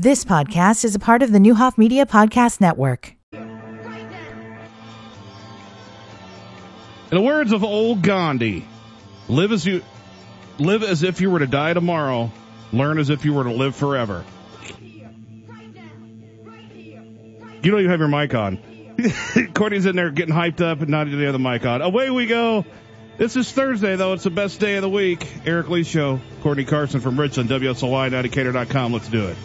This podcast is a part of the Neuhoff Media Podcast Network. In the words of old Gandhi, live as you live as if you were to die tomorrow, learn as if you were to live forever. You don't even have your mic on. Courtney's in there getting hyped up and not even the other mic on. Away we go. This is Thursday, though. It's the best day of the week. Eric Lee Show. Courtney Carson from Richland, WSOY. Let's do it.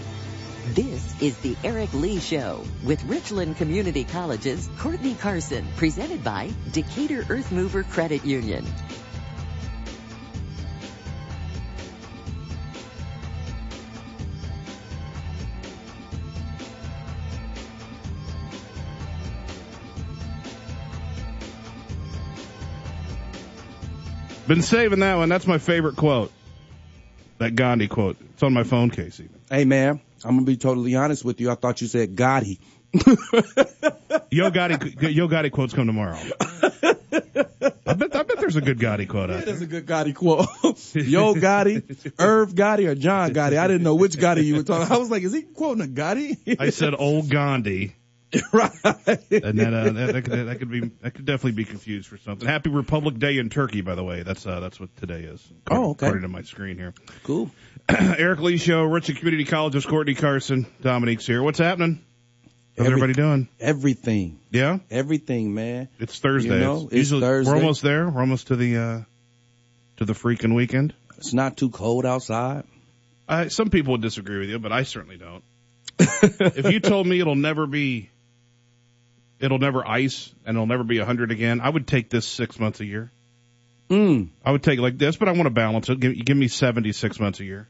This is the Eric Lee Show with Richland Community College's Courtney Carson, presented by Decatur Earth Mover Credit Union. Been saving that one. That's my favorite quote. That Gandhi quote. It's on my phone case even. Hey man, I'm gonna be totally honest with you. I thought you said Gotti. Yo Gotti, Yo Gotti quotes come tomorrow. I bet, I bet there's a good Gotti quote out there. That's a good Gotti quote. Yo Gotti, Irv Gotti, or John Gotti. I didn't know which Gotti you were talking. I was like, is he quoting a Gotti? I said old Gandhi. right. and then uh, that, that, could, that could be that could definitely be confused for something. Happy Republic Day in Turkey, by the way. That's uh, that's what today is. Oh, okay. According to my screen here. Cool. Eric Lee Show, Richland Community College's Courtney Carson, Dominique's here. What's happening? How's Every- everybody doing? Everything. Yeah, Everything, man. it's Thursday. You know, it's Thursday. we're almost there. We're almost to the uh, to the freaking weekend. It's not too cold outside. I, some people would disagree with you, but I certainly don't. if you told me it'll never be, it'll never ice and it'll never be a hundred again, I would take this six months a year. Mm. I would take like this, but I want to balance it. Give, give me 76 months a year.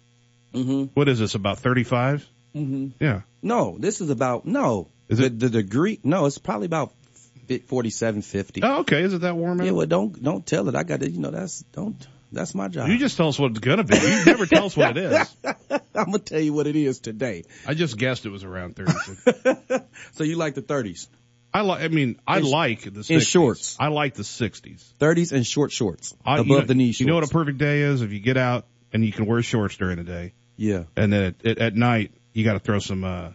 Mm-hmm. What is this, about 35? Mm-hmm. Yeah. No, this is about no. Is the, it- the degree? No, it's probably about forty-seven fifty. Oh, okay. Is it that warm out? Yeah, well, don't don't tell it. I got to, you know, that's don't. That's my job. you just tell us what it's going to be. You never tell us what it is. I'm gonna tell you what it is today. I just guessed it was around 36. So you like the 30s, I like, I mean, I In- like the 60s. in shorts. I like the 60s. 30s and short shorts I, above you know, the knee. Shorts. You know what a perfect day is? If you get out and you can wear shorts during the day yeah. and then at, at, night you got to throw some, uh,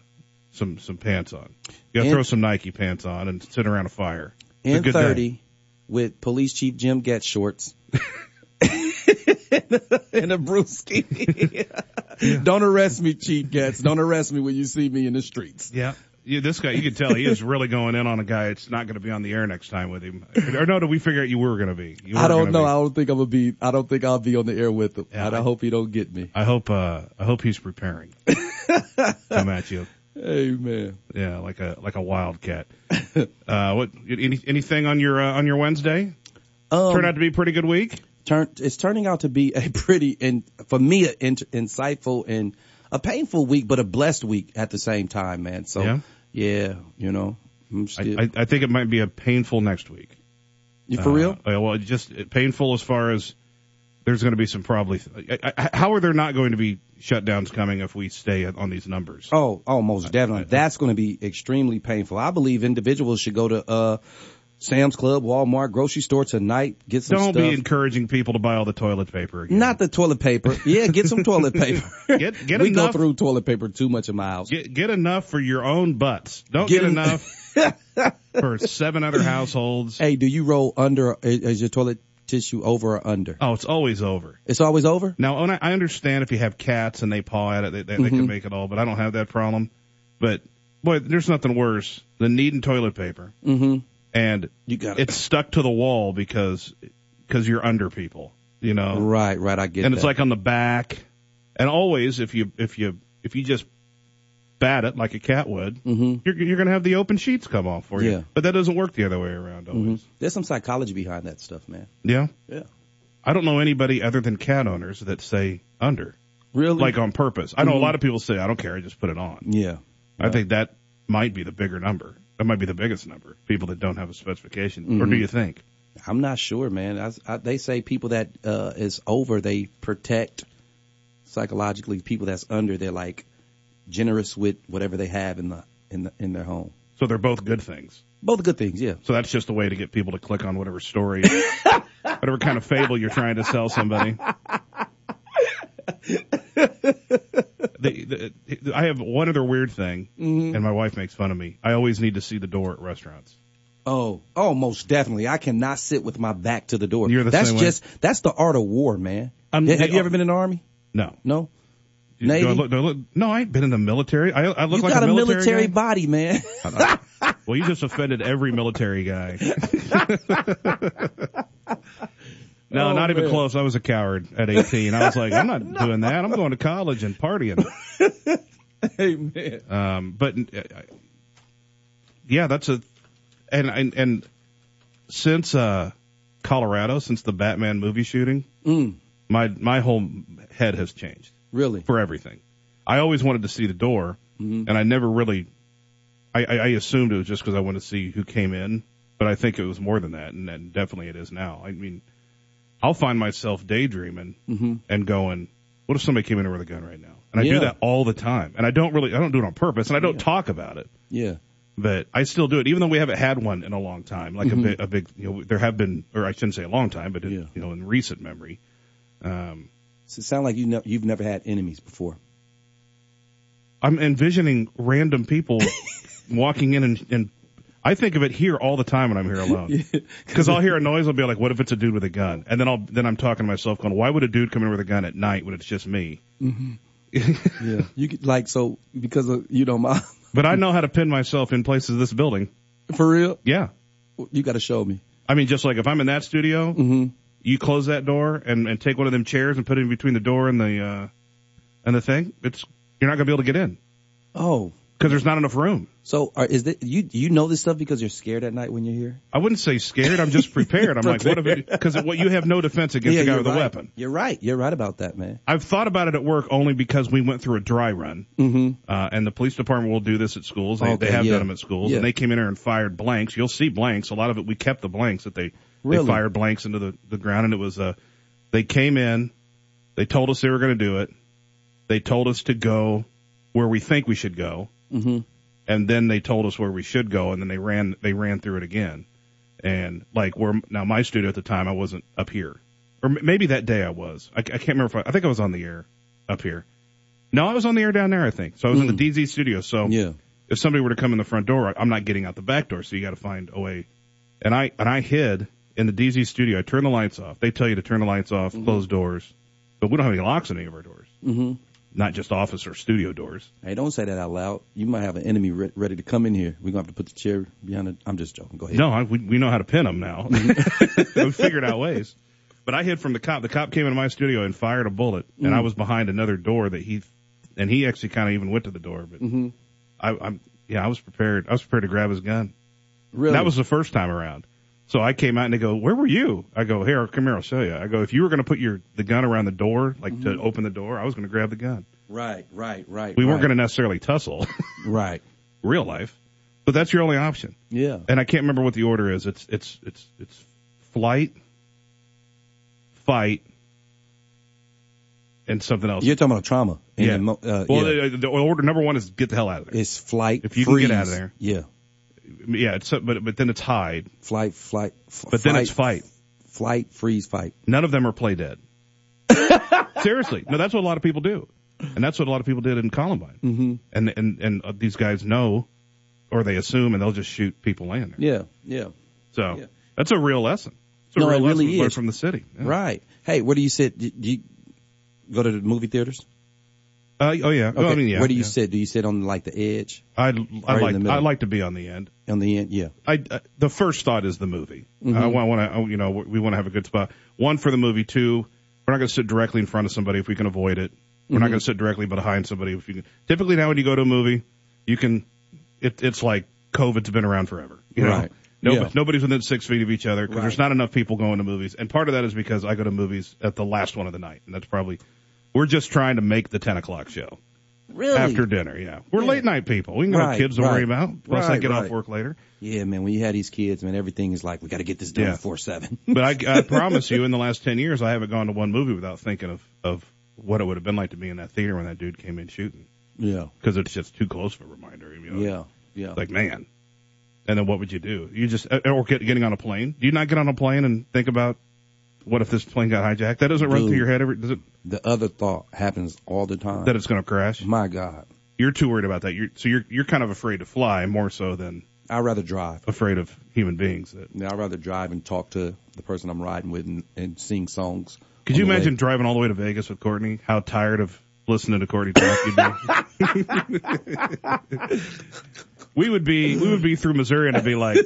some, some pants on. You got to throw some Nike pants on and sit around a fire. It's a And good day. 30 with Police Chief Jim Getz shorts. and a brewski. Don't arrest me, Chief Getz. Don't arrest me when you see me in the streets. Yeah. Yeah, this guy, you can tell he is really going in on a guy. It's not going to be on the air next time with him. Or no, did we figure out you were going to be? I don't know. be. I don't think I'm gonna be. I don't think I'll be on the air with him. Yeah, and I, I- hope he don't get me. I hope, uh, I hope he's preparing. Come at you. Hey man. Yeah, like a, like a wildcat. Uh, what, any, anything on your, uh, on your Wednesday? Um, Turned out to be a pretty good week? turn, it's turning out to be a pretty and for me an insightful and a painful week, but a blessed week at the same time, man. So Yeah? yeah, you know, still I, I think it might be a painful next week. you for Uh, real. well, just painful as far as there's going to be some probably. I, I, how are there not going to be shutdowns coming if we stay on these numbers? Oh, oh, most definitely. That's going to be extremely painful. I believe individuals should go to uh Sam's Club, Walmart, grocery store tonight, get some Don't stuff. be encouraging people to buy all the toilet paper again. Not the toilet paper. Yeah, get some toilet paper. Get- get we enough- go through toilet paper too much in my house. get get enough for your own butts. Don't Get get, en- enough for seven other households. Hey, do you roll under? Is your toilet tissue over or under? Oh, it's always over. It's always over. Now, and I I understand if you have cats and they paw at it, they, they, they Mm-hmm. can make it all, but I don't have that problem. But boy, there's nothing worse than needing toilet paper Mm-hmm. And You got it's stuck to the wall because because you're under people, you know. Right, right. I get and that. it's like on the back. And always, if you if you if you just bat it like a cat would, Mhm. you're you're gonna have the open sheets come off for you. Yeah. But that doesn't work the other way around always. there's some psychology behind that stuff, man. Yeah. Yeah. I don't know anybody other than cat owners that say under, Really? like on purpose. I know Mm-hmm. a lot of people say I don't care, I just put it on. yeah. I think that might be the bigger number. That might be the biggest number. People that don't have a specification, or Mm-hmm. do you think? I'm not sure, man. I, I, they say people that uh, is over, they protect psychologically. People that's under, they're like generous with whatever they have in the in the in their home. So they're both good things. Both good things, yeah. So that's just a way to get people to click on whatever story, whatever kind of fable you're trying to sell somebody. The, the, I have one other weird thing, Mm-hmm. and my wife makes fun of me. I always need to see the door at restaurants. Oh, oh, most definitely. I cannot sit with my back to the door. You're the that's same way? just that's the art of war, man. I'm- have you ever been in the army? No, No. Do Navy? I look, I look, no, I ain't been in the military. I, I look You like got a military, military body, man. Well, you just offended every military guy. no, Oh, not even man. close. I was a coward at 18. I was like, I'm not doing that. I'm going to college and partying. man. Um, but uh, yeah, that's a and and and since uh Colorado, since the Batman movie shooting, Mm, my my whole head has changed really? for everything. I always wanted to see the door, Mhm. and I never really. I, I, I assumed it was just because I wanted to see who came in, but I think it was more than that, and, and definitely it is now. I mean, I'll find myself daydreaming hmm and going, "What if somebody came in here with a gun right now?" And I Yeah. do that all the time, and I don't really, I don't do it on purpose, and I don't Yeah. talk about it Yeah. but I still do it, even though we haven't had one in a long time. Like a big, a big, you know, there have been, or I shouldn't say a long time, but in, Mm-hmm. Yeah. you know, in recent memory, um, So it sounds like you know, you've never had enemies before. I'm envisioning random people walking in and, and I think of it here all the time when I'm here alone. Because I'll hear a noise, I'll be like, "What if it's a dude with a gun?" And then I'll then I'm talking to myself, going, "Why would a dude come in with a gun at night when it's just me?" Yeah. You could, like so because of you know my But I know how to pin myself in places of this building. for real. Yeah, You got to show me. I mean, just like if I'm in that studio, Mm-hmm. you close that door and, and take one of them chairs and put it in between the door and the uh, and the thing. It's you're not gonna be able to get in Oh, because there's not enough room. so are, is that you? You know this stuff because you're scared at night when you're here. I wouldn't say scared. I'm just prepared. I'm like, what if it? Because what you have no defense against a guy with a right. weapon. You're right. You're right about that, man. I've thought about it at work only because we went through a dry run, Mm-hmm. uh, and the police department will do this at schools. They, Okay, they have yeah. done them at schools, Yeah. and they came in here and fired blanks. You'll see blanks. A lot of it we kept the blanks that they Really? they fired blanks into the the ground, and it was uh they came in, they told us they were going to do it, they told us to go where we think we should go, Mm-hmm. and then they told us where we should go, and then they ran they ran through it again, and like where now my studio at the time I wasn't up here, or maybe that day I was. I, I can't remember if I, I think I was on the air up here. No, I was on the air down there. I think so. I was in the DZ studio. So Yeah. if somebody were to come in the front door, I'm not getting out the back door. So you got to find a way. And I and I hid in the DZ studio. I turned the lights off. They tell you to turn the lights off, close doors, but we don't have any locks on any of our doors. Mm-hmm. Not just office or studio doors. Hey, don't say that out loud. You might have an enemy re- ready to come in here. We're gonna have to put the chair behind it. I'm just joking. Go ahead. No, I, we, we know how to pin them now. we figured out ways. But I hid from the cop. The cop came into my studio and fired a bullet, and I was behind another door that he, and he actually kind of even went to the door. But Mm-hmm. I, I'm, yeah, I was prepared. I was prepared to grab his gun. Really? That was the first time around. So I came out and they go, "Where were you?" I go, "Here, come here, I'll show you." I go, "If you were going to put your the gun around the door, like to open the door, I was going to grab the gun. right, right, right. We weren't going to necessarily tussle, Right. real life, but that's your only option." Yeah. and I can't remember what the order is. It's it's it's it's flight, fight, and something else. You're talking about trauma. And yeah. uh, well, yeah. the, the order number one is get the hell out of there. it's flight. if you can get out of there. Yeah. Yeah, it's but but then it's hide. Flight, flight. F- But then it's fight. Flight, freeze, fight. None of them are play dead. Seriously, no, that's what a lot of people do, and that's what a lot of people did in Columbine. Mm-hmm. And and and uh, these guys know, or they assume, and they'll just shoot people laying there. Yeah. Yeah. So Yeah. that's a real lesson. It's a No, real it really learned is. from the city. Yeah. Right. Hey, where do you sit? Do do you go to the movie theaters? Uh, oh yeah. Okay. Well, I mean, yeah. where do you yeah. sit? Do you sit on like the edge, I I like? I like to be on the end. on the end? Yeah. I uh, the first thought is the movie. Mm-hmm. I want to you know we want to have a good spot. One for the movie. Two, we're not going to sit directly in front of somebody if we can avoid it. We're Mm-hmm. not going to sit directly behind somebody if you can. Typically now when you go to a movie, you can. It, it's like COVID's been around forever. You know? Right. Nobody, Yeah. Nobody's within six feet of each other because Right. there's not enough people going to movies, and part of that is because I go to movies at the last one of the night, and that's probably we're just trying to make the ten o'clock show Really? after dinner. Yeah, we're Yeah. late night people. We can have kids to worry right. about. Plus, I Right, get off work later. Yeah, man. When you have these kids, man, everything is like we got to get this done Yeah. before seven. But I, I promise you, in the last ten years, I haven't gone to one movie without thinking of of what it would have been like to be in that theater when that dude came in shooting. yeah. Because it's just too close of a reminder. You know? Yeah. Yeah. Like man. And then what would you do? You just or get, getting on a plane? Do you not get on a plane and think about what if this plane got hijacked? That doesn't run Dude. through your head every, does it, The other thought happens all the time. that it's going to crash? My God, You're too worried about that. You're, so you're, you're kind of afraid to fly more so than I'd rather drive. afraid of human beings. That, Yeah, I'd rather drive and talk to the person I'm riding with and, and sing songs. could you the way. imagine driving all the way to Vegas with Courtney? How tired of listening to Courtney talk you'd be? we would be, we would be through Missouri and it'd be like,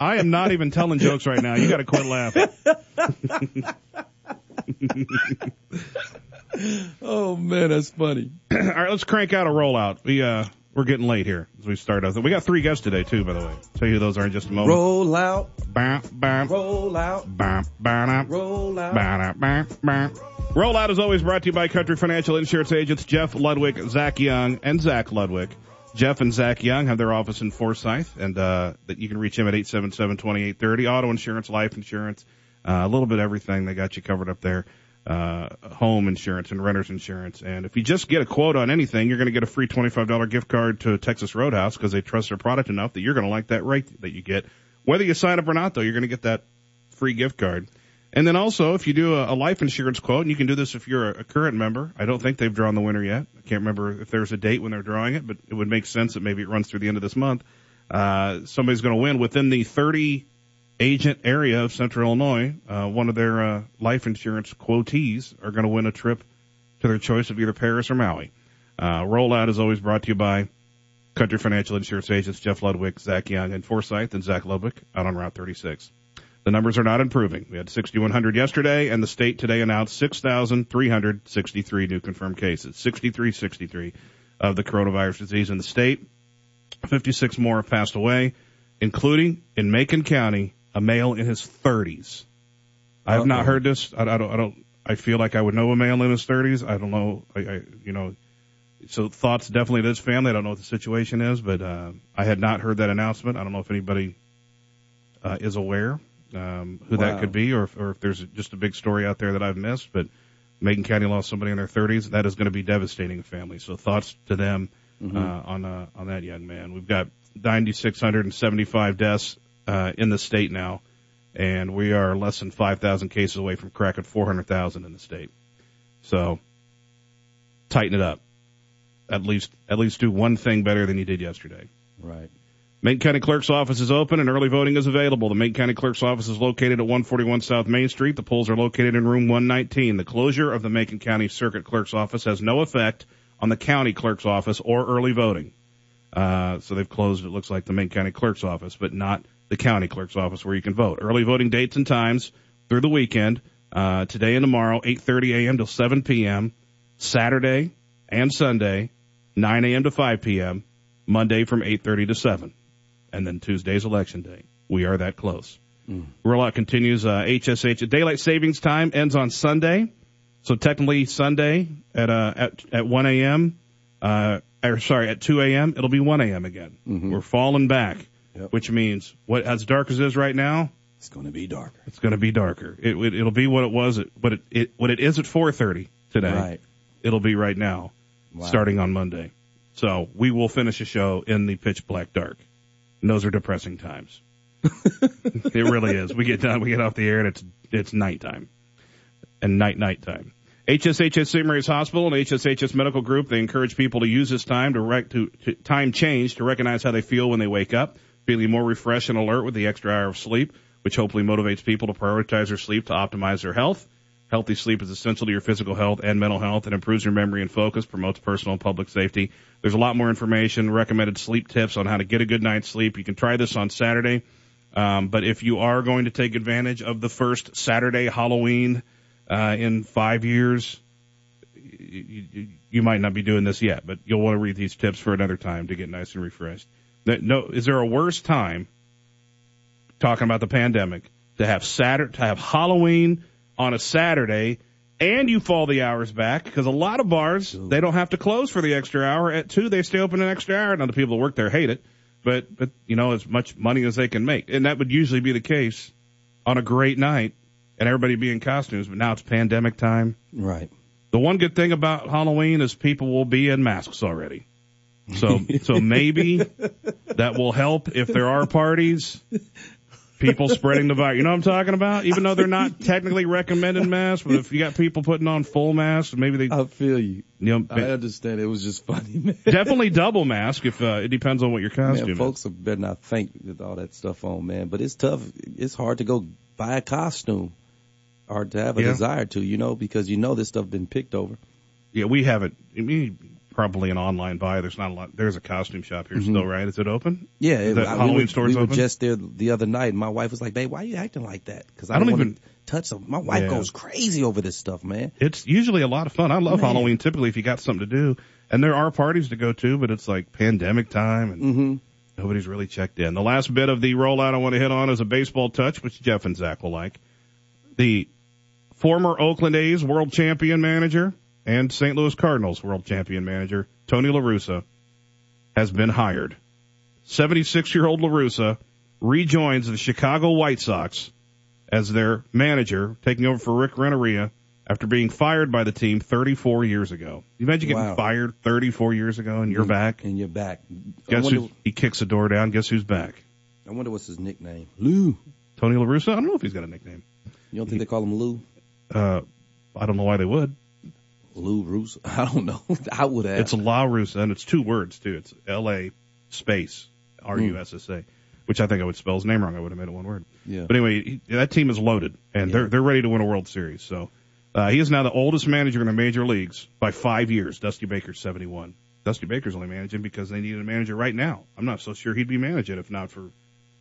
I am not even telling jokes right now. You got to quit laughing. Oh man, that's funny. All right, let's crank out a rollout. We uh we're getting late here as we start out. We got three guests today too, by the way. tell you who those are in just a moment. Roll out, Bam, bam, roll out, bam, bam, roll out. bam, bam, bam. Rollout is always brought to you by Country Financial Insurance Agents Jeff Ludwig, Zach Young, and Zach Ludwig. Jeff and Zach Young have their office in Forsyth, and uh, that you can reach him at 877-2830. Auto insurance, life insurance, uh, a little bit of everything. They got you covered up there. Uh, home insurance and renter's insurance. And if you just get a quote on anything, you're going to get a free $25 gift card to Texas Roadhouse because they trust their product enough that you're going to like that rate that you get. Whether you sign up or not, though, you're going to get that free gift card. And then also, if you do a, life insurance quote, and you can do this if you're a, a current member. I don't think they've drawn the winner yet. I can't remember if there's a date when they're drawing it, but it would make sense that maybe it runs through the end of this month. Uh, somebody's going to win within the 30 agent area of Central Illinois. Uh, one of their uh, life insurance quotees are going to win a trip to their choice of either Paris or Maui. Uh, rollout is always brought to you by Country Financial Insurance Agents Jeff Ludwig, Zach Young, and Forsyth, and Zach Ludwig out on Route 36. The numbers are not improving. We had 6,100 yesterday, and the state today announced 6,363 new confirmed cases. 6363 of the coronavirus disease in the state. 56 more have passed away, including in Macon County, a male in his 30s. I have not heard this. I, I don't. I don't. I feel like I would know a male in his 30s. I don't know. I, I you know. So thoughts definitely to his family. I don't know what the situation is, but uh, I had not heard that announcement. I don't know if anybody uh, is aware um, who that could be, or if, or if there's just a big story out there that I've missed. But Macon County lost somebody in their 30s. That is going to be devastating to families. So thoughts to them uh, on uh, on that young man. We've got 9,675 deaths uh, in the state now, and we are less than 5,000 cases away from cracking 400,000 in the state. So tighten it up. At least at least do one thing better than you did yesterday. Right. Macon County Clerk's office is open and early voting is available. The Macon County Clerk's office is located at 141 South Main Street. The polls are located in room 119. The closure of the Macon County Circuit Clerk's office has no effect on the county clerk's office or early voting. Uh, so they've closed, it looks like, the Macon County Clerk's office, but not the county clerk's office where you can vote. Early voting dates and times through the weekend, uh, today and tomorrow, 8.30 a.m. to 7 p.m., Saturday and Sunday, 9 a.m. to 5 p.m., Monday from 8.30 to 7 and then Tuesday's election day. We are that close. Rollout continues. Uh, HSH daylight savings time ends on Sunday, so technically Sunday at uh, at at 1 a.m. Uh, or sorry, at 2 a.m. It'll be 1 a.m. again. We're falling back, Yep. which means what as dark as it is right now, It's going to be darker. it's going to be darker. It, it it'll be what it was at what it, it what it is at 4:30 today. Right. It'll be right now, Wow. starting on Monday. So we will finish a show in the pitch black dark. And those are depressing times. it really is. We get done, we get off the air, and it's it's nighttime, and night night time. HSHS St. Mary's Hospital and HSHS Medical Group they encourage people to use this time to, rec- to, to time change to recognize how they feel when they wake up, feeling more refreshed and alert with the extra hour of sleep, which hopefully motivates people to prioritize their sleep to optimize their health. Healthy sleep is essential to your physical health and mental health. It improves your memory and focus, promotes personal and public safety. There's a lot more information, recommended sleep tips on how to get a good night's sleep. You can try this on Saturday. Um, but if you are going to take advantage of the first Saturday Halloween uh, in five years, you, you, you might not be doing this yet, but you'll want to read these tips for another time to get nice and refreshed. No, is there a worse time talking about the pandemic to have Saturday to have Halloween on a Saturday and you fall the hours back because a lot of bars they don't have to close for the extra hour at two they stay open an extra hour now the people that work there hate it but but you know as much money as they can make and that would usually be the case on a great night and everybody be in costumes but now it's pandemic time Right. the one good thing about Halloween is people will be in masks already. So, so maybe that will help if there are parties. People spreading the virus. You know what I'm talking about? Even though they're not technically recommended masks, but if you got people putting on full masks, maybe they, I feel you. you know, I understand. It was just funny, man. definitely double mask if uh, it depends on what your costume Man, is. folks are better not think with all that stuff on, man. But it's tough. It's hard to go buy a costume or to have a Yeah. desire to, you know, because you know this stuff been picked over. Yeah, we haven't. I mean, probably an online buy. There's not a lot. There's a costume shop here still, right? Is it open? Yeah, it, that I- Halloween we stores we were open? just there the other night, and my wife was like, "Babe, why are you acting like that?" Because I, I don't don't, even- to touch them. My wife Yeah. goes crazy over this stuff, man. It's usually a lot of fun. I love Man. Halloween typically if you got something to do. And there are parties to go to, but it's like pandemic time and hmm nobody's really checked in. The last bit of the rollout I want to hit on is a baseball touch, which Jeff and Zach will like. The former Oakland A's world champion manager and St. Louis Cardinals world champion manager, Tony La Russa, has been hired. 76 year old La Russa rejoins the Chicago White Sox as their manager, taking over for Rick Renteria after being fired by the team 34 years ago. You imagine getting Wow. fired 34 years ago and you're back? and you're back. Guess wonder, who, he kicks the door down. Guess who's back? I wonder what's his nickname. Lou. Tony La Russa? I don't know if he's got a nickname. You don't think they call him Lou? Uh, I don't know why they would. Lou Russo? I don't know. I would have. It's La Russa, and it's two words too. It's L-A space R-U-S-S-A, which I think I would spell his name wrong. I would have made it one word. Yeah. But anyway, he, that team is loaded, and they're they're ready to win a World Series. So uh, he is now the oldest manager in the major leagues by five years. Dusty Baker's 71. Dusty Baker's only managing because they needed a manager right now. I'm not so sure he'd be managing if not for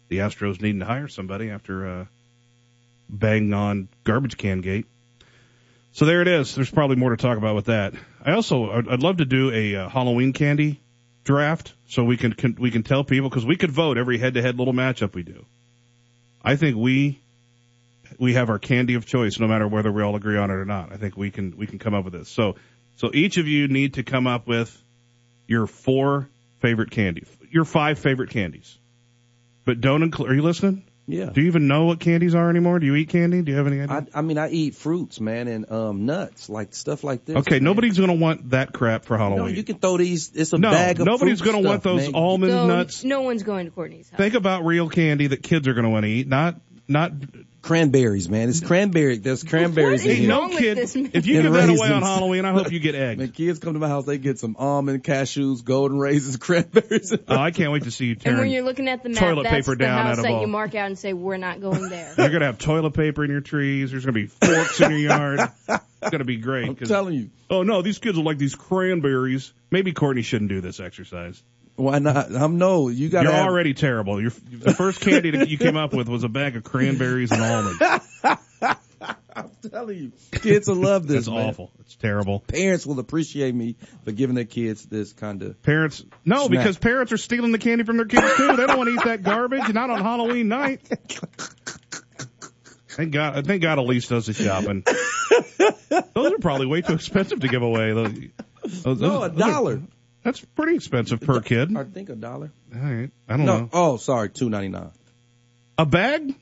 the Astros needing to hire somebody after uh, banging on garbage can gate. So there it is. There's probably more to talk about with that. I also I'd, love to do a uh, Halloween candy draft so we can, can we can tell people because we could vote every head-to-head little matchup we do. I think we we have our candy of choice no matter whether we all agree on it or not. I think we can we can come up with this. So so each of you need to come up with your four favorite candy, your five favorite candies. But don't include. Are you listening? Yeah. Do you even know what candies are anymore? Do you eat candy? Do you have any idea? I, I mean, I eat fruits, man, and um nuts, like stuff like this. okay, man. nobody's gonna want that crap for Halloween. No, Halloween. you can throw these. It's a No, bag of nobody's fruit gonna want those man. almond So nuts. no one's going to Courtney's house. Think about real candy that kids are gonna want to eat, not not. cranberries, man. It's cranberry. There's cranberries What in is here. wrong No with kid. this? If you And give that away on. Halloween, I hope you get eggs. When kids come to my house, they get some almond cashews, golden raisins, cranberries. Oh, I can't wait to see you and when you're looking at the map, toilet that's paper the down house out of that all- you mark out and say we're not going there. You're gonna have toilet paper in your trees. There's gonna be forks in your yard. It's gonna be great. I'm telling you. oh no, these kids will like these cranberries. Maybe Courtney shouldn't do this exercise. Why not? I'm no. You got. You're have, already terrible. You're, the first candy that you came up with was a bag of cranberries and almonds. I'm telling you, kids will love this. Man. awful. It's terrible. Parents will appreciate me for giving their kids this kind of. Parents, no, Snack. because parents are stealing the candy from their kids too. They don't want to eat that garbage, not on Halloween night. Thank God, thank God Elise does the shopping. Those are probably way too expensive to give away. Those, those- No, a those are- dollar. That's pretty expensive per kid. I think a dollar. All right, I don't No. know. Oh, sorry, two ninety nine. A bag?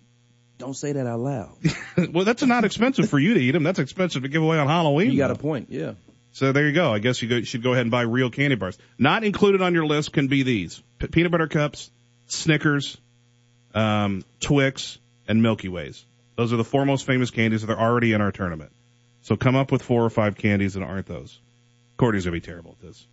Don't say that out loud. well, that's not expensive for you to eat them. That's expensive to give away on Halloween. You got a point. Yeah. So there you go. I guess you go, should go ahead and buy real candy bars. Not included on your list can be these P- peanut butter cups, Snickers, um, Twix, and Milky Ways. Those are the four most famous candies that are already in our tournament. So come up with four or five candies that aren't those. Courtney's gonna be terrible at this.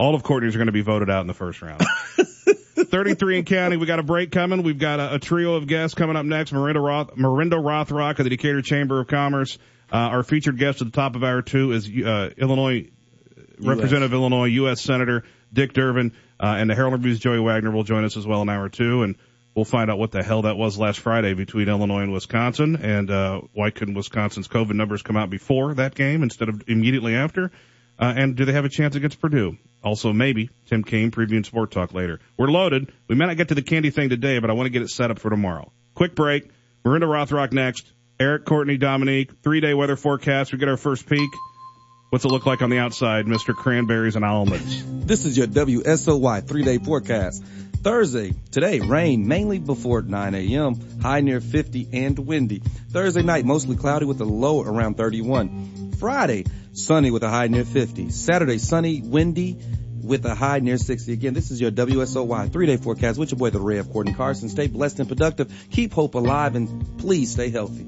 All of Courtney's are gonna be voted out in the first round. 33 and county. We got a break coming. We've got a, a trio of guests coming up next. Mirinda Roth, Mirinda Rothrock of the Decatur Chamber of Commerce. Uh, our featured guest at the top of hour two is uh, Illinois Representative Illinois U.S. Senator Dick Durbin, uh, and the Herald Review's Joey Wagner will join us as well in hour two, and we'll find out what the hell that was last Friday between Illinois and Wisconsin, and uh, why couldn't Wisconsin's COVID numbers come out before that game instead of immediately after? Uh, and do they have a chance against Purdue? Also, maybe Tim Kane previewing Sport Talk later. We're loaded. We may not get to the candy thing today, but I want to get it set up for tomorrow. Quick break. Mirinda Rothrock next. Eric, Courtney, Dominique. Three day weather forecast. We get our first peek. What's it look like on the outside, Mr. Cranberries and Almonds? This is your WSOY three day forecast. Thursday, today, rain mainly before 9 a.m., high near 50 and windy. Thursday night, mostly cloudy with a low around 31. Friday, sunny with a high near 50. Saturday, sunny, windy, with a high near 60. Again, this is your WSOY three day forecast with your boy, the of Courtney Carson. Stay blessed and productive. Keep hope alive and please stay healthy.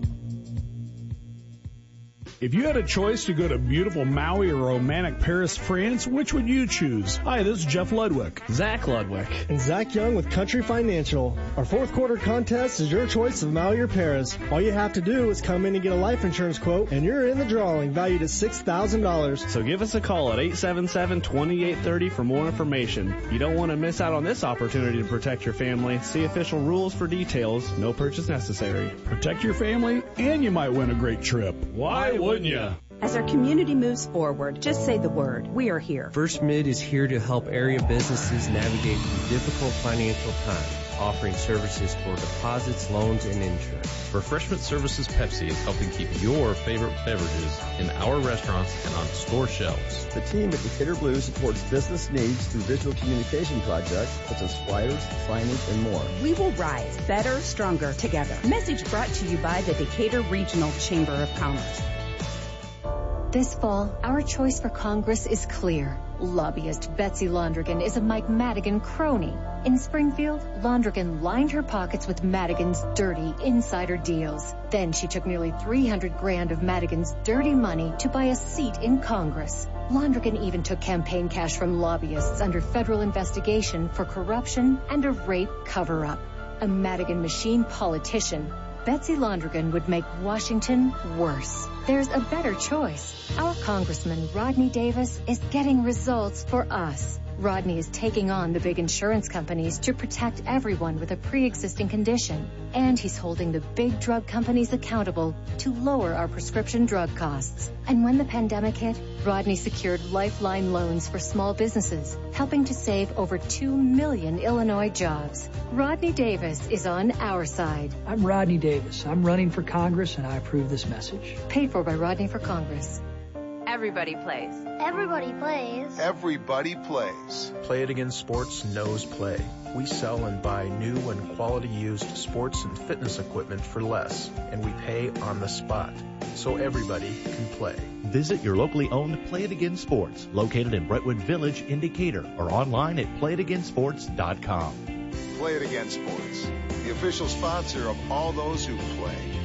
If you had a choice to go to beautiful Maui or romantic Paris, France, which would you choose? Hi, this is Jeff Ludwig. Zach Ludwig. And Zach Young with Country Financial. Our fourth quarter contest is your choice of Maui or Paris. All you have to do is come in and get a life insurance quote, and you're in the drawing valued at $6,000. So give us a call at 877-2830 for more information. You don't want to miss out on this opportunity to protect your family. See official rules for details. No purchase necessary. Protect your family, and you might win a great trip. Why would wouldn't you? As our community moves forward, just say the word. We are here. First Mid is here to help area businesses navigate through difficult financial times, offering services for deposits, loans, and insurance. Refreshment Services Pepsi is helping keep your favorite beverages in our restaurants and on store shelves. The team at Decatur Blue supports business needs through visual communication projects such as flyers, signage, and more. We will rise better, stronger together. Message brought to you by the Decatur Regional Chamber of Commerce. This fall, our choice for Congress is clear. Lobbyist Betsy Londrigan is a Mike Madigan crony. In Springfield, Londrigan lined her pockets with Madigan's dirty insider deals. Then she took nearly 300 grand of Madigan's dirty money to buy a seat in Congress. Londrigan even took campaign cash from lobbyists under federal investigation for corruption and a rape cover-up. A Madigan machine politician Betsy Londrigan would make Washington worse. There's a better choice. Our Congressman Rodney Davis is getting results for us. Rodney is taking on the big insurance companies to protect everyone with a pre-existing condition. And he's holding the big drug companies accountable to lower our prescription drug costs. And when the pandemic hit, Rodney secured lifeline loans for small businesses, helping to save over 2 million Illinois jobs. Rodney Davis is on our side. I'm Rodney Davis. I'm running for Congress and I approve this message. Paid for by Rodney for Congress. Everybody plays. Everybody plays. Everybody plays. Play It Again Sports knows play. We sell and buy new and quality used sports and fitness equipment for less, and we pay on the spot, so everybody can play. Visit your locally owned Play It Again Sports, located in Brentwood Village in Decatur, or online at playitagainsports.com. Play It Again Sports, the official sponsor of all those who play.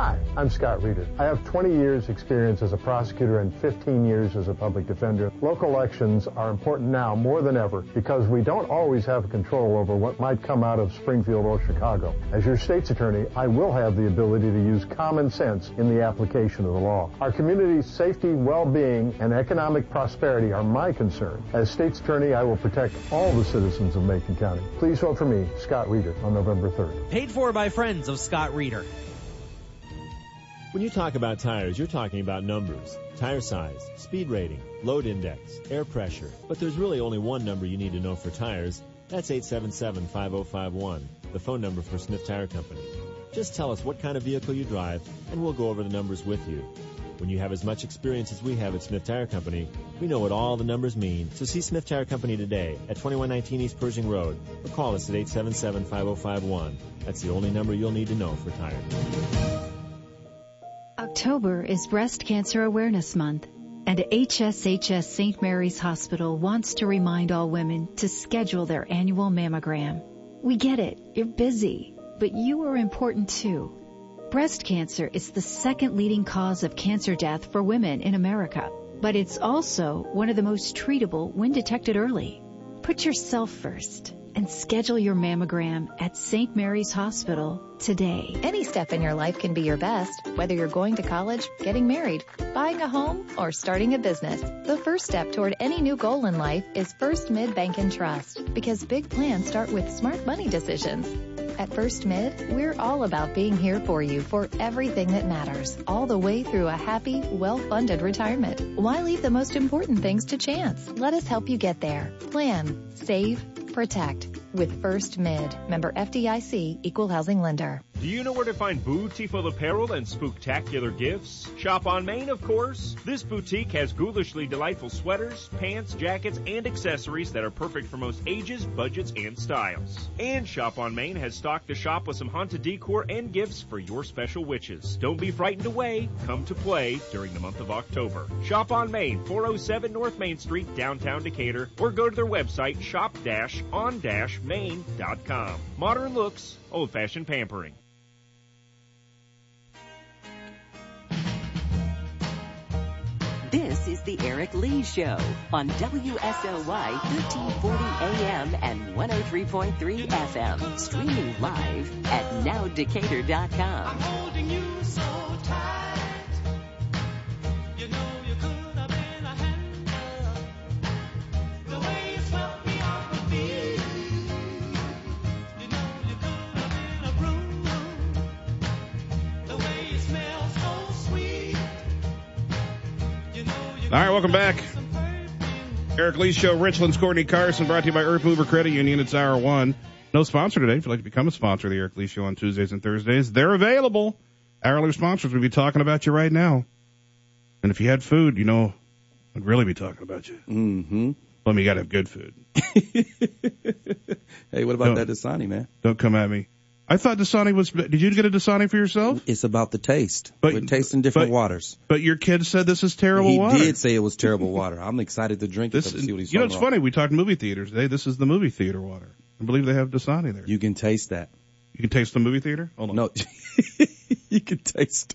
Hi, I'm Scott Reeder. I have 20 years experience as a prosecutor and 15 years as a public defender. Local elections are important now more than ever because we don't always have control over what might come out of Springfield or Chicago. As your state's attorney, I will have the ability to use common sense in the application of the law. Our community's safety, well-being, and economic prosperity are my concern. As state's attorney, I will protect all the citizens of Macon County. Please vote for me, Scott Reeder, on November 3rd. Paid for by friends of Scott Reeder. When you talk about tires, you're talking about numbers. Tire size, speed rating, load index, air pressure. But there's really only one number you need to know for tires. That's 877-5051, the phone number for Smith Tire Company. Just tell us what kind of vehicle you drive, and we'll go over the numbers with you. When you have as much experience as we have at Smith Tire Company, we know what all the numbers mean. So see Smith Tire Company today at 2119 East Pershing Road or call us at 877-5051. That's the only number you'll need to know for tires. October is Breast Cancer Awareness Month, and HSHS St. Mary's Hospital wants to remind all women to schedule their annual mammogram. We get it, you're busy, but you are important too. Breast cancer is the second leading cause of cancer death for women in America, but it's also one of the most treatable when detected early. Put yourself first and schedule your mammogram at St. Mary's Hospital today. Any step in your life can be your best, whether you're going to college, getting married, buying a home, or starting a business. The first step toward any new goal in life is First Mid Bank and Trust, because big plans start with smart money decisions. At First Mid, we're all about being here for you for everything that matters, all the way through a happy, well-funded retirement. Why leave the most important things to chance? Let us help you get there. Plan, save, protect with First Mid, member FDIC, equal housing lender. Do you know where to find beautiful apparel and spooktacular gifts? Shop on Main, of course. This boutique has ghoulishly delightful sweaters, pants, jackets, and accessories that are perfect for most ages, budgets, and styles. And Shop on Main has stocked the shop with some haunted decor and gifts for your special witches. Don't be frightened away. Come to play during the month of October. Shop on Main, 407 North Main Street, downtown Decatur, or go to their website shop-on-main.com. Modern looks, old-fashioned pampering. This is the Eric Lee Show on WSOY 1340 AM and 103.3 FM. Streaming live at nowdecatur.com. All right, welcome back. Eric Lee Show, Richland's Courtney Carson, brought to you by Earth Mover Credit Union. It's hour one. No sponsor today. If you'd like to become a sponsor of the Eric Lee Show on Tuesdays and Thursdays, they're available. Hourly sponsors will be talking about you right now. And if you had food, you know, I'd really be talking about you. Mm-hmm. Well, I mean, you gotta have good food. Hey, what about Don't- that Dasani, man? Don't come at me. I thought Dasani was. Did you get a Dasani for yourself? It's about the taste. But- We're tasting different but- waters. But your kid said this is terrible he water. did say it was terrible water. I'm excited to drink This, it to see what he's you know, it's about. funny. We talked movie theaters today. This is the movie theater water. I believe they have Dasani there. You can taste that. You can taste the movie theater. Hold on. No, you can taste.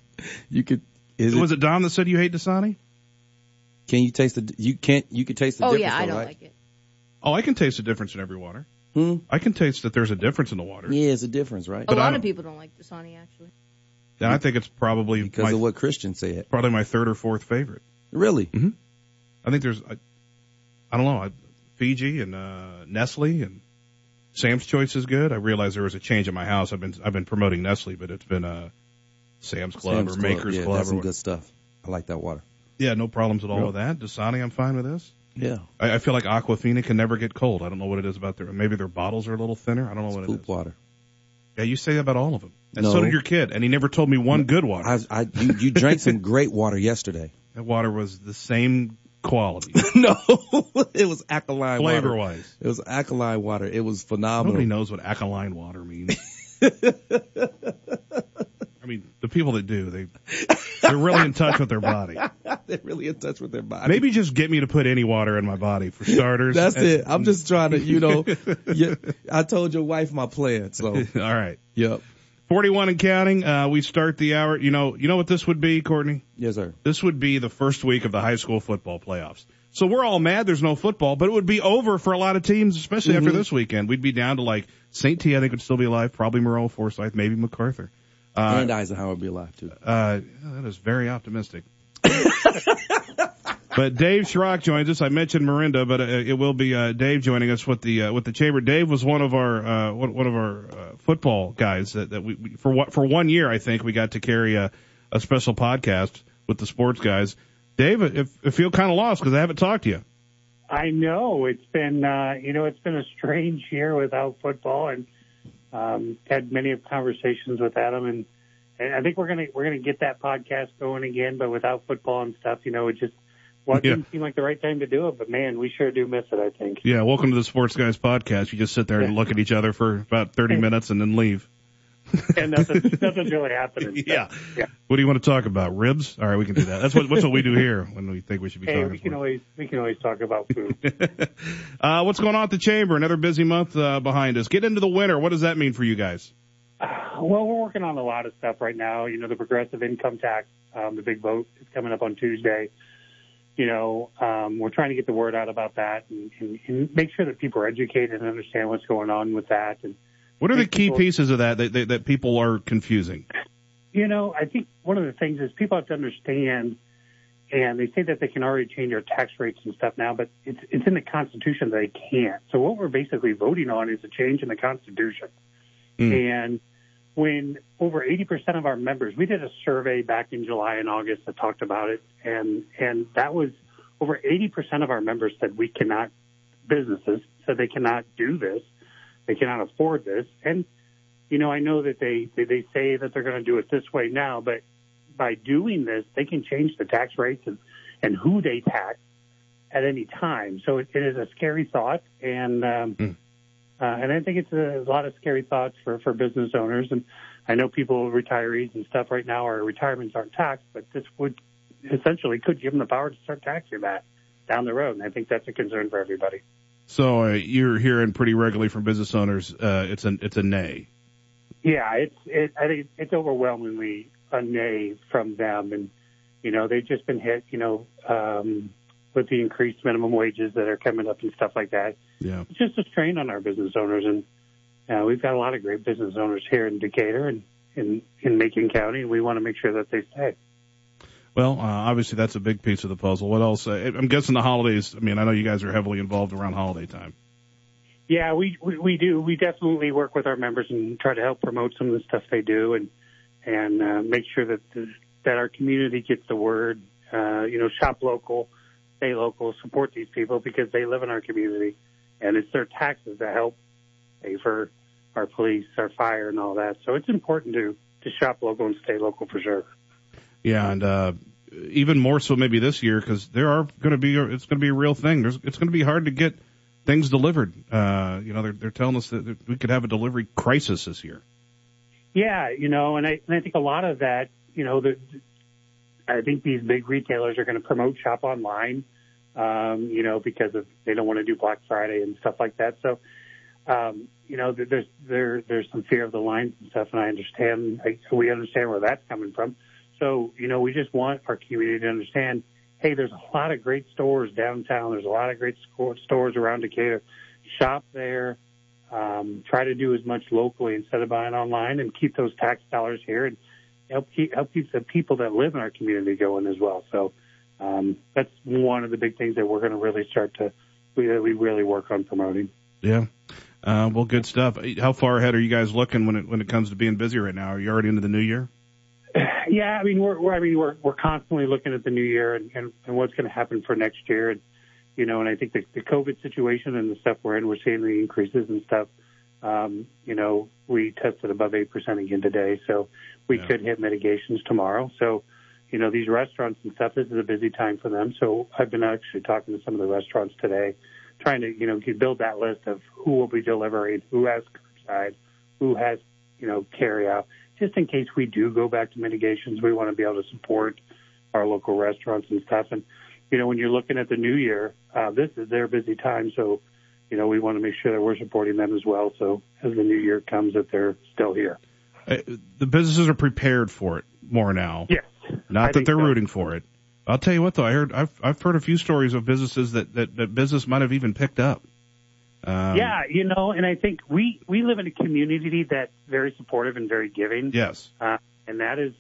You could. Is was it, it Don that said you hate Dasani? Can you taste the? You can't. You can taste the Oh difference. yeah, I though, don't right? like it. Oh, I can taste the difference in every water. Hmm? I can taste that there's a difference in the water. Yeah, it's a difference, right? A But I lot of people don't like Dasani actually. And I think it's probably because my, of what Christian said. probably my third or fourth favorite. Really? hmm I think there's, I, I don't know, I, Fiji and uh, Nestle and Sam's Choice is good. I realized there was a change in my house. I've been I've been promoting Nestle, but it's been uh, Sam's Club Sam's or Maker's yeah, Club. That's or some what- good stuff. I like that water. Yeah, no problems at all Yep. with that. Dasani, I'm fine with this. Yeah. I, I feel like Aquafina can never get cold. I don't know what it is about their. Maybe their bottles are a little thinner. I don't know what it is. Poop water. Yeah, you say that about all of them, and No. so did your kid. And he never told me one good water. I, I, you, you drank some great water yesterday. that water was the same quality, no, it was alkaline flavor water. wise. It was alkaline water. It was phenomenal. Nobody knows what alkaline water means. I mean, the people that do, they they're really in touch with their body. They're really in touch with their body. Maybe just get me to put any water in my body for starters. That's And- it. I'm just trying to, you know, yeah, I told your wife my plan. So, All right. yep. 41 and counting. Uh, we start the hour. You know, you know what this would be, Courtney? Yes, sir. This would be the first week of the high school football playoffs. So we're all mad there's no football, but it would be over for a lot of teams, especially after Mhm. this weekend. We'd be down to like St. T, I think would still be alive, probably Maroa, Forsyth, maybe MacArthur. Uh, and Eisenhower will be alive too. uh, that is very optimistic. but Dave Schrock joins us. I mentioned Mirinda, but uh, it will be uh, Dave joining us with the uh, with the chamber. Dave was one of our uh, one, one of our uh, football guys that, that we we- for what for one year I think we got to carry a, a special podcast with the sports guys. Dave, if, I feel kind of lost because I haven't talked to you. I know it's been uh, you know it's been a strange year without football, and um, had many of conversations with Adam, and, and I think we're gonna we're gonna get that podcast going again, but without football and stuff, you know, it just well, it Yeah. didn't seem like the right time to do it. But man, we sure do miss it. I think. Yeah, welcome to the Sports Guys podcast. You just sit there and look at each other for about thirty minutes and then leave. and nothing, nothing's really happening. Yeah. yeah. What do you want to talk about? Ribs? All right, we can do that. That's what, that's what we do here when we think we should be Hey, talking. we can always we can always talk about food. Uh, what's going on at the chamber? Another busy month uh, behind us. Get into the winter. What does that mean for you guys? Well, we're working on a lot of stuff right now. You know, the progressive income tax, um, the big vote is coming up on Tuesday. You know, um, we're trying to get the word out about that and, and, and make sure that people are educated and understand what's going on with that. And What are the key people- pieces of that that, that that people are confusing? You know, I think one of the things is people have to understand, and they say that they can already change our tax rates and stuff now, but it's it's in the Constitution that they can't. So what we're basically voting on is a change in the Constitution. Hmm. And when over 80% of our members, we did a survey back in July and August that talked about it, and and that was over 80% of our members said we cannot, businesses said they cannot do this, they cannot afford this, and you know, I know that they they, they say that they're going to do it this way now, but by doing this, they can change the tax rates and and who they tax at any time. So it, it is a scary thought, and um, mm. uh, and I think it's a, a lot of scary thoughts for for business owners. And I know people, retirees and stuff right now, our retirements aren't taxed, but this would essentially could give them the power to start taxing that down the road. And I think that's a concern for everybody. So uh, you're hearing pretty regularly from business owners. Uh, it's a it's a nay. Yeah, it's it. I think it's overwhelmingly a nay from them, and you know they've just been hit. You know, um, with the increased minimum wages that are coming up and stuff like that. Yeah, it's just a strain on our business owners, and uh, we've got a lot of great business owners here in Decatur and in in Macon County, and we want to make sure that they stay. Well, uh, obviously that's a big piece of the puzzle. What else? Uh, I'm guessing the holidays. I mean, I know you guys are heavily involved around holiday time. Yeah, we, we we do. We definitely work with our members and try to help promote some of the stuff they do, and and uh, make sure that the, that our community gets the word. Uh, you know, shop local, stay local, support these people because they live in our community, and it's their taxes that help pay for our police, our fire, and all that. So it's important to to shop local and stay local for sure. Yeah, and uh, even more so maybe this year because there are going to be it's going to be a real thing. There's it's going to be hard to get things delivered. Uh, you know, they're they're telling us that we could have a delivery crisis this year. Yeah, you know, and I and I think a lot of that, you know, the I think these big retailers are going to promote shop online, um, you know, because of they don't want to do Black Friday and stuff like that. So, um, you know, there's there there's some fear of the lines and stuff, and I understand. I, we understand where that's coming from. So, you know, we just want our community to understand hey, there's a lot of great stores downtown. There's a lot of great stores around Decatur. Shop there. Um, try to do as much locally instead of buying online, and keep those tax dollars here and help keep help keep the people that live in our community going as well. So um, that's one of the big things that we're going to really start to we, we really work on promoting. Yeah. Uh, well, good stuff. How far ahead are you guys looking when it when it comes to being busy right now? Are you already into the new year? Yeah, I mean we're, we're I mean we're we're constantly looking at the new year and, and, and what's going to happen for next year, and you know, and I think the, the COVID situation and the stuff we're in, we're seeing the increases and stuff. Um, you know, we tested above eight percent again today, so we yeah. could hit mitigations tomorrow. So, you know, these restaurants and stuff, this is a busy time for them. So I've been actually talking to some of the restaurants today, trying to you know build that list of who will be delivering, who has curbside, who has you know carry out just in case we do go back to mitigations, we want to be able to support our local restaurants and stuff. And, you know, when you're looking at the new year, uh, this is their busy time. So, you know, we want to make sure that we're supporting them as well. So as the new year comes, that they're still here. Uh, the businesses are prepared for it more now. Yes. Not I that they're so. rooting for it. I'll tell you what though, I heard, I've, I've heard a few stories of businesses that, that, that business might have even picked up. Um, yeah, you know, and I think we we live in a community that's very supportive and very giving. Yes, uh, and that is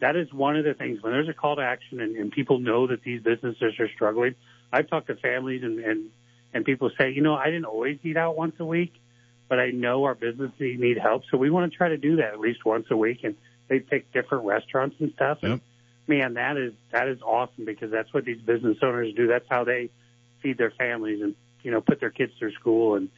that is one of the things when there's a call to action and, and people know that these businesses are struggling. I've talked to families and and and people say, you know, I didn't always eat out once a week, but I know our business need help, so we want to try to do that at least once a week. And they pick different restaurants and stuff. Yep. And man, that is that is awesome because that's what these business owners do. That's how they feed their families and you know, put their kids through school and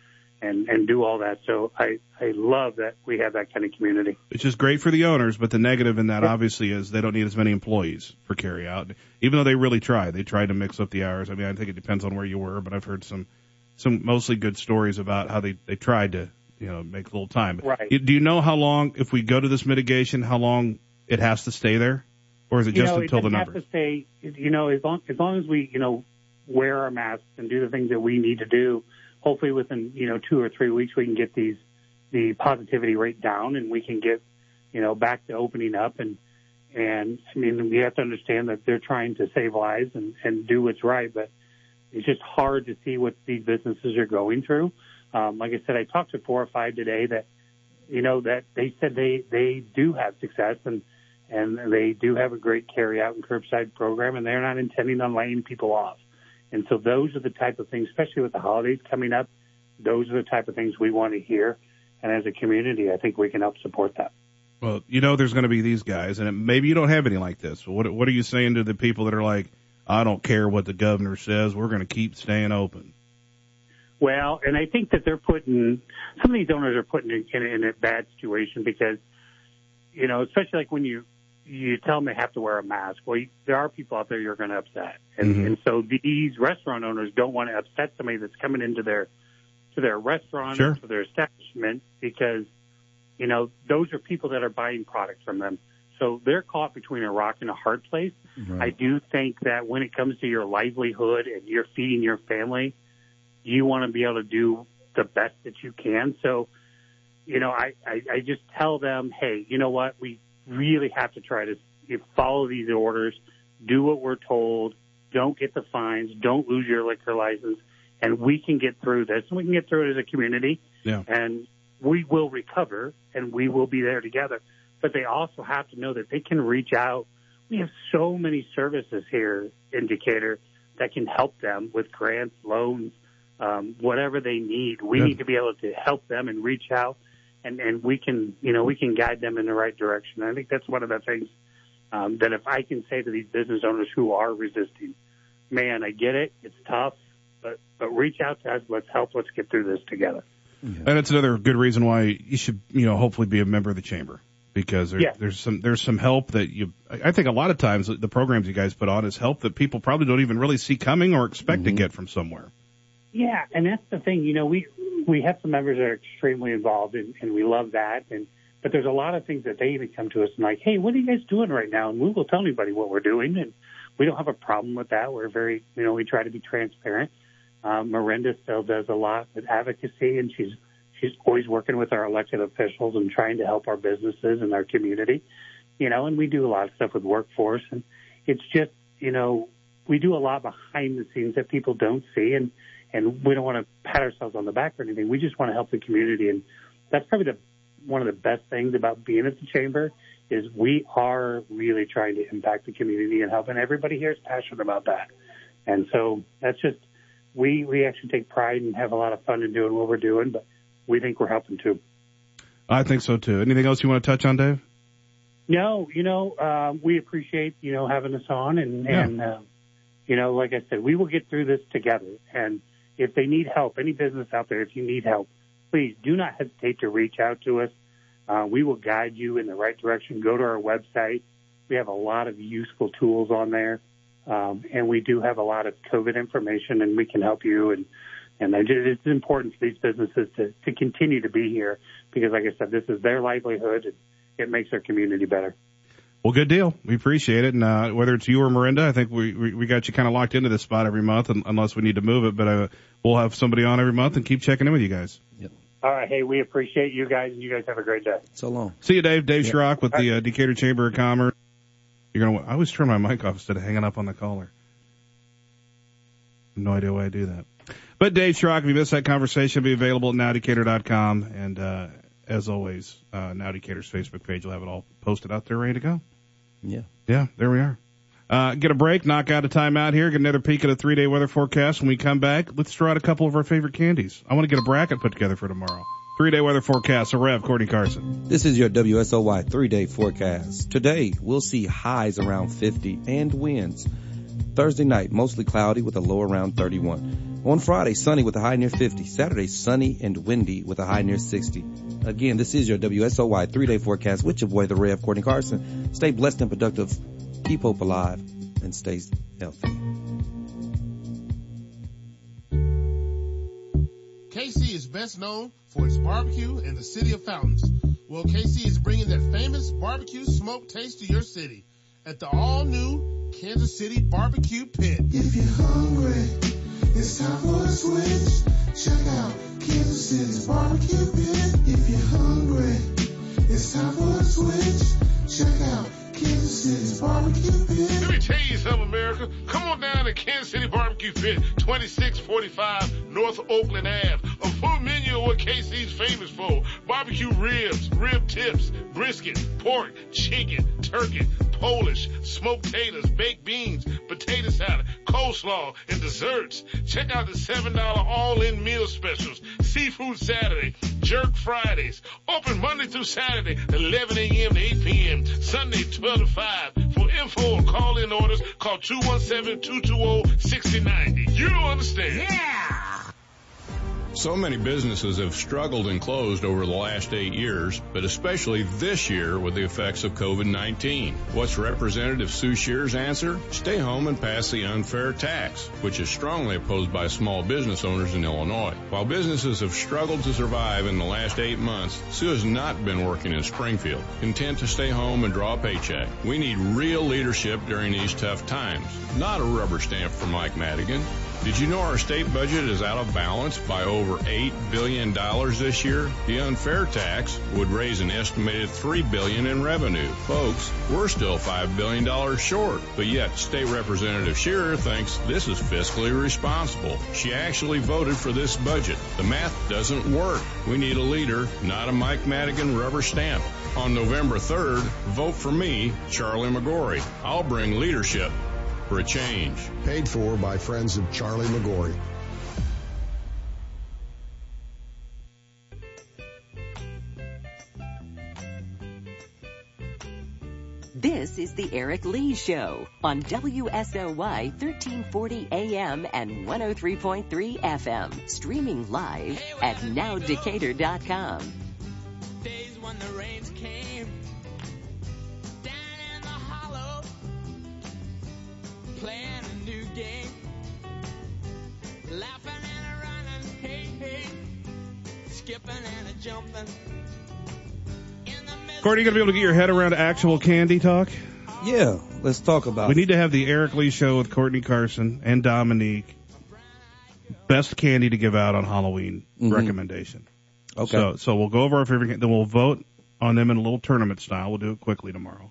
and and do all that. So I I love that we have that kind of community. Which is great for the owners, but the negative in that obviously is they don't need as many employees for carry out. Even though they really try, they try to mix up the hours. I mean, I think it depends on where you were, but I've heard some some mostly good stories about how they they tried to you know make a little time. Right. Do you know how long if we go to this mitigation, how long it has to stay there, or is it you just know, until it the number? have to stay. You know, as long as long as we you know wear our masks and do the things that we need to do. Hopefully, within you know two or three weeks, we can get these the positivity rate down, and we can get you know back to opening up. And and I mean, we have to understand that they're trying to save lives and and do what's right, but it's just hard to see what these businesses are going through. Um, like I said, I talked to four or five today that you know that they said they they do have success and and they do have a great carry out and curbside program, and they're not intending on laying people off. And so those are the type of things, especially with the holidays coming up, those are the type of things we want to hear. And as a community, I think we can help support that. Well, you know, there's going to be these guys, and maybe you don't have any like this. But what what are you saying to the people that are like, I don't care what the governor says, we're going to keep staying open? Well, and I think that they're putting some of these owners are putting in, in, in a bad situation because, you know, especially like when you you tell them they have to wear a mask. Well, you, there are people out there you're going to upset, and, Mm-hmm. and so these restaurant owners don't want to upset somebody that's coming into their to their restaurant Sure. or to their establishment because, you know, those are people that are buying products from them. So they're caught between a rock and a hard place. I do think that when it comes to your livelihood and you're feeding your family, you want to be able to do the best that you can. So, you know, I, I, I just tell them, hey, you know what? We really have to try to follow these orders, do what we're told, don't get the fines, don't lose your liquor license, and we can get through this. And we can get through it as a community, Yeah. and we will recover, and we will be there together. But they also have to know that they can reach out. We have so many services here in Decatur that can help them with grants, loans, um, whatever they need. We Good. need to be able to help them and reach out, and and we can you know we can guide them in the right direction. I think that's one of the things um, that if I can say to these business owners who are resisting, man, I get it, it's tough, but but reach out to us. Let's help. Let's get through this together. And it's another good reason why you should, you know, hopefully be a member of the chamber because there, Yeah. there's some there's some help that you. I I think a lot of times the programs you guys put on is help that people probably don't even really see coming or expect to get from somewhere. Yeah, and that's the thing. You know, we we have some members that are extremely involved, and, and we love that. And but there's a lot of things that they even come to us and like, hey, what are you guys doing right now? And we will tell anybody what we're doing, and we don't have a problem with that. We're very, you know, we try to be transparent. Um, Mirinda still does a lot with advocacy, and she's she's always working with our elected officials and trying to help our businesses and our community. You know, and we do a lot of stuff with workforce, and it's just, you know, we do a lot behind the scenes that people don't see, and and we don't want to pat ourselves on the back or anything. We just want to help the community, and that's probably the one of the best things about being at the chamber is we are really trying to impact the community and help, and everybody here is passionate about that. And so that's just we we actually take pride and have a lot of fun in doing what we're doing, but we think we're helping too. I think so too. Anything else you want to touch on, Dave? No, you know, um, we appreciate you know having us on, and Yeah. and uh, you know, like I said, we will get through this together. And if they need help, any business out there, if you need help, please do not hesitate to reach out to us. Uh, we will guide you in the right direction. Go to our website. We have a lot of useful tools on there, um, and we do have a lot of COVID information, and we can help you. And and it's important for these businesses to to continue to be here because, like I said, this is their livelihood. and It makes our community better. Well, good deal. We appreciate it. And uh, whether it's you or Mirinda, I think we we, we got you kind of locked into this spot every month, un- unless we need to move it. But uh, we'll have somebody on every month and keep checking in with you guys. All right. Hey, we appreciate you guys, and you guys have a great day. So long. See you, Dave. Dave Yeah. Schrock with the uh, Decatur Chamber of Commerce. You're gonna. I always turn my mic off instead of hanging up on the caller. No idea why I do that. But Dave Schrock, if you missed that conversation, be available at nowdecatur.com. And uh, as always, uh, Now Decatur's Facebook page will have it all posted out there, ready to go. Yeah. Yeah, there we are. Uh, get a break, knock out a timeout here, get another peek at a three day weather forecast. When we come back, let's throw out a couple of our favorite candies. I want to get a bracket put together for tomorrow. Three day weather forecast. So Rev, Courtney Carson. This is your WSOY three day forecast. Today, we'll see highs around 50 and winds. Thursday night, mostly cloudy with a low around 31. On Friday, sunny with a high near 50. Saturday, sunny and windy with a high near 60. Again, this is your WSOY three day forecast with your boy, the Rev, Courtney Carson. Stay blessed and productive. Keep hope alive and stay healthy. KC is best known for its barbecue in the city of fountains. Well, KC is bringing that famous barbecue smoke taste to your city at the all new Kansas City Barbecue Pit. If you're hungry, it's time for a switch. Check out Kansas City's barbecue pit. If you're hungry, it's time for a switch. Check out Kansas City's barbecue pit. Let me tell you something, America. Come on down to Kansas City Barbecue Pit, 2645 North Oakland Ave. A full menu of what KC's famous for. Barbecue ribs, rib tips, brisket, pork, chicken, turkey, Polish, smoked taters, baked beans, potato salad, coleslaw, and desserts. Check out the $7 all-in meal specials. Seafood Saturday, Jerk Fridays. Open Monday through Saturday, 11 a.m. to 8 p.m. Sunday, 12 to 5. For info or call-in orders, call 217-220-6090. You don't understand. Yeah! So many businesses have struggled and closed over the last eight years, but especially this year with the effects of COVID-19. What's Representative Sue Scherer's answer? Stay home and pass the unfair tax, which is strongly opposed by small business owners in Illinois. While businesses have struggled to survive in the last eight months, Sue has not been working in Springfield, content to stay home and draw a paycheck. We need real leadership during these tough times, not a rubber stamp for Mike Madigan. Did you know our state budget is out of balance by over $8 billion this year? The unfair tax would raise an estimated 3 billion in revenue. Folks, we're still $5 billion short, but yet State Representative Scherer thinks this is fiscally responsible. She actually voted for this budget. The math doesn't work. We need a leader, not a Mike Madigan rubber stamp. On November 3rd, vote for me, Charlie McGorray. I'll bring leadership for a change. Paid for by friends of Charlie McGorray. This is the Eric Lee Show on WSOY 1340 AM and 103.3 FM. Streaming live at nowdecatur.com. Days when the rains came laughing and a running, hey hey, skipping and a jumping. Courtney, you gonna be able to get your head around actual candy talk? Yeah, let's talk about We it. need to have the Eric Lee show with Courtney Carson and Dominique. Best candy to give out on Halloween Mhm. recommendation. Okay. So, so we'll go over our favorite, can- then we'll vote on them in a little tournament style. We'll do it quickly tomorrow.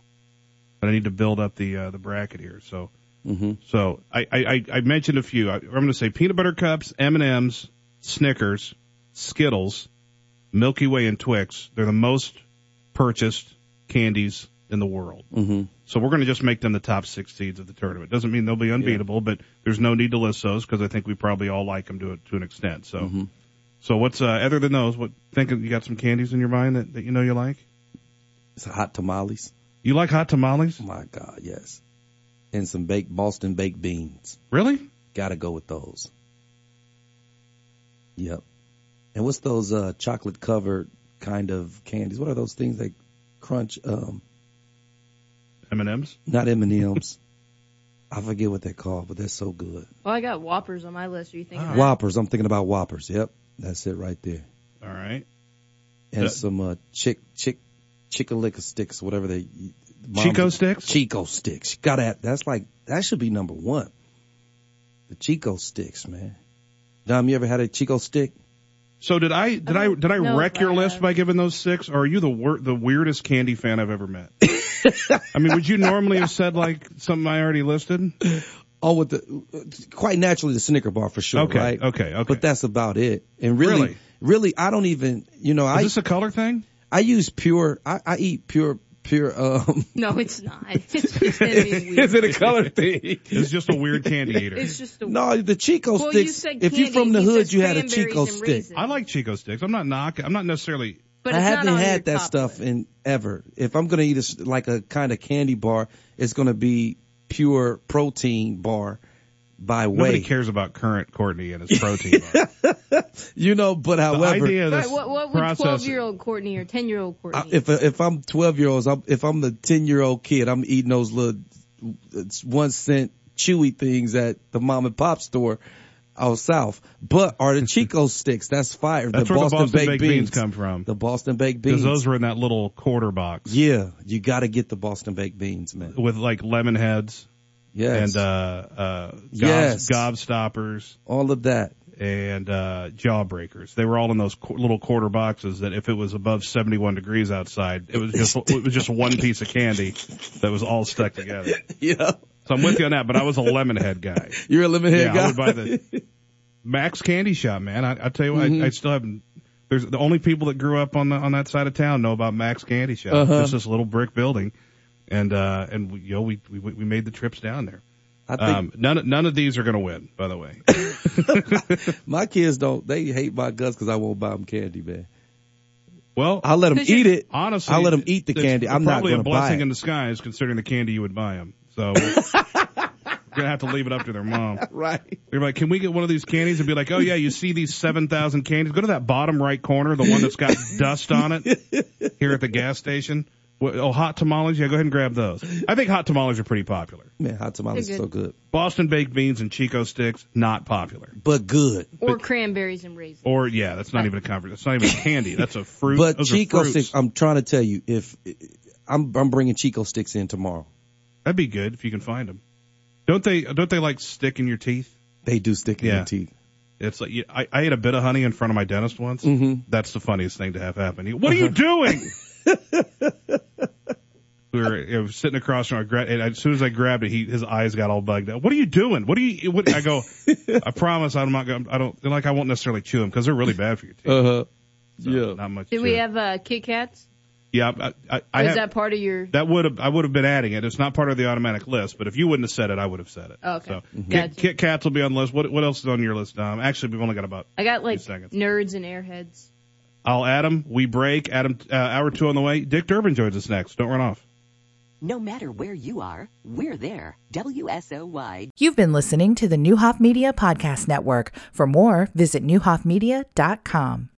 But I need to build up the uh, the bracket here. So, hmm so I I, I- I mentioned a few. I, I'm going to say peanut butter cups, M and M's, Snickers, Skittles, Milky Way, and Twix. They're the most purchased candies in the world. hmm So we're going to just make them the top six seeds of the tournament. Doesn't mean they'll be unbeatable, but there's no need to list those because I think we probably all like them to a, to an extent. So, Mhm. so what's uh, other than those? What think you got some candies in your mind that, that you know you like? It's hot tamales. You like hot tamales? My God, yes. And some baked Boston baked beans. Really? Gotta go with those. Yep. And what's those uh chocolate covered kind of candies? What are those things that crunch? Um, M and M's. not M and M's. I forget what they're called, but they're so good. Well, I got Whoppers on my list. Are you thinking? that? Whoppers. I'm thinking about Whoppers. Yep, that's it right there. All right. And Uh, some uh, chick chick chickalicka sticks, whatever they. Chico sticks? Chico sticks. You gotta. Have, that's like that should be number one. The Chico sticks, man. Dom, you ever had a Chico stick? So did I did I, did I know wreck your I list by giving those six, or are you the wor- the weirdest candy fan I've ever met? I mean, would you normally have said like something I already listed? Oh, with the quite naturally the Snicker bar for sure, Okay, right? okay, okay. But that's about it. And really, Really? really, I don't even. You know, I Is I this a color thing? I use pure. I, I eat pure pure. Um, No, it's not. It's just weird. is it a color thing? It's just a weird candy eater. It's just a. No, the Chico Well, you sticks. said if you're from the hood, you had a Chico stick. raisins. I like Chico sticks. I'm not knocking. I'm not necessarily. But I it's not haven't had that stuff list. in ever. If I'm gonna eat a, s- like a kind of candy bar, it's gonna be pure protein bar by Nobody way. cares about current Courtney and his protein bar. You know, but the however, idea of this Right, what, what would twelve-year-old Courtney or ten-year-old Courtney? I, if if I'm 12 year olds, I'm, if I'm the 10 year old kid, I'm eating those little one cent chewy things at the mom and pop store out south. But are the Chico sticks? That's fire. That's the where Boston, the Boston baked, beans. beans come from. The Boston baked beans. Because beans. those were in that little quarter box yeah, you got to get the Boston baked beans, man. with like lemon heads Yes, and uh uh gob, Yes. gobstoppers all of that. and uh jawbreakers. They were all in those qu- little quarter boxes that if it was above 71 degrees outside, it was just it was just one piece of candy that was all stuck together. Yeah, So I'm with you on that, but I was a lemon head guy. you're a lemon head yeah, guy. I would buy the Max Candy Shop, man. I, I tell you what, Mhm. I, I still haven't. There's the only people that grew up on the, on that side of town know about Max Candy Shop. Uh-huh. Just this little brick building, and uh and we, you know we we we made the trips down there. I think Um, none of- none of these are going to win, by the way. my kids don't. They hate my guts because I won't buy them candy, man. Well, I'll let them eat it. honestly, I'll let them eat the candy. I'm not probably going a to buy A blessing in disguise, considering the candy you would buy them. So we're gonna have to leave it up to their mom. right. They're like, can we get one of these candies? And be like, oh yeah, you see these seven thousand candies? Go to that bottom right corner, the one that's got dust on it, here at the gas station. What, oh, hot tamales. Yeah, go ahead and grab those. I think hot tamales are pretty popular. Man, hot tamales They're so good. Boston baked beans and Chico sticks, not popular. But good. Or cranberries and raisins. Or yeah, that's not even a conference. That's not even candy. That's a fruit. But Those Chico sticks, I'm trying to tell you, if I'm I'm bringing Chico sticks in tomorrow. That'd be good if you can find them. Don't they? Don't they like stick in your teeth? They do stick in Yeah. your teeth. It's like you- I, I ate a bit of honey in front of my dentist once. Mhm. That's the funniest thing to have happen. He, What are you doing? we were you know, sitting across from. I gra- and as soon as I grabbed it, he his eyes got all bugged out. What are you doing? What are you? What, I go. I promise I'm not going. I don't like. I won't necessarily chew them because they're really bad for your teeth. Uh huh. So, yeah. Not much. Did we chewing. have uh, Kit Kats? Yeah. I, I, I is have, that part of your? That would have I would have been adding it. It's not part of the automatic list, but if you wouldn't have said it, I would have said it. Oh, okay. So Mhm. Kit, Gotcha. Kit Kats will be on the list. What what else is on your list? Um, actually, we've only got about. I got like seconds. nerds and airheads. I'll add 'em. We break. Adam uh, hour two on the way. Dick Durbin joins us next. Don't run off. No matter where you are, we're there. WSOY You've been listening to the Neuhoff Media Podcast Network. For more, visit neuhoffmedia.com.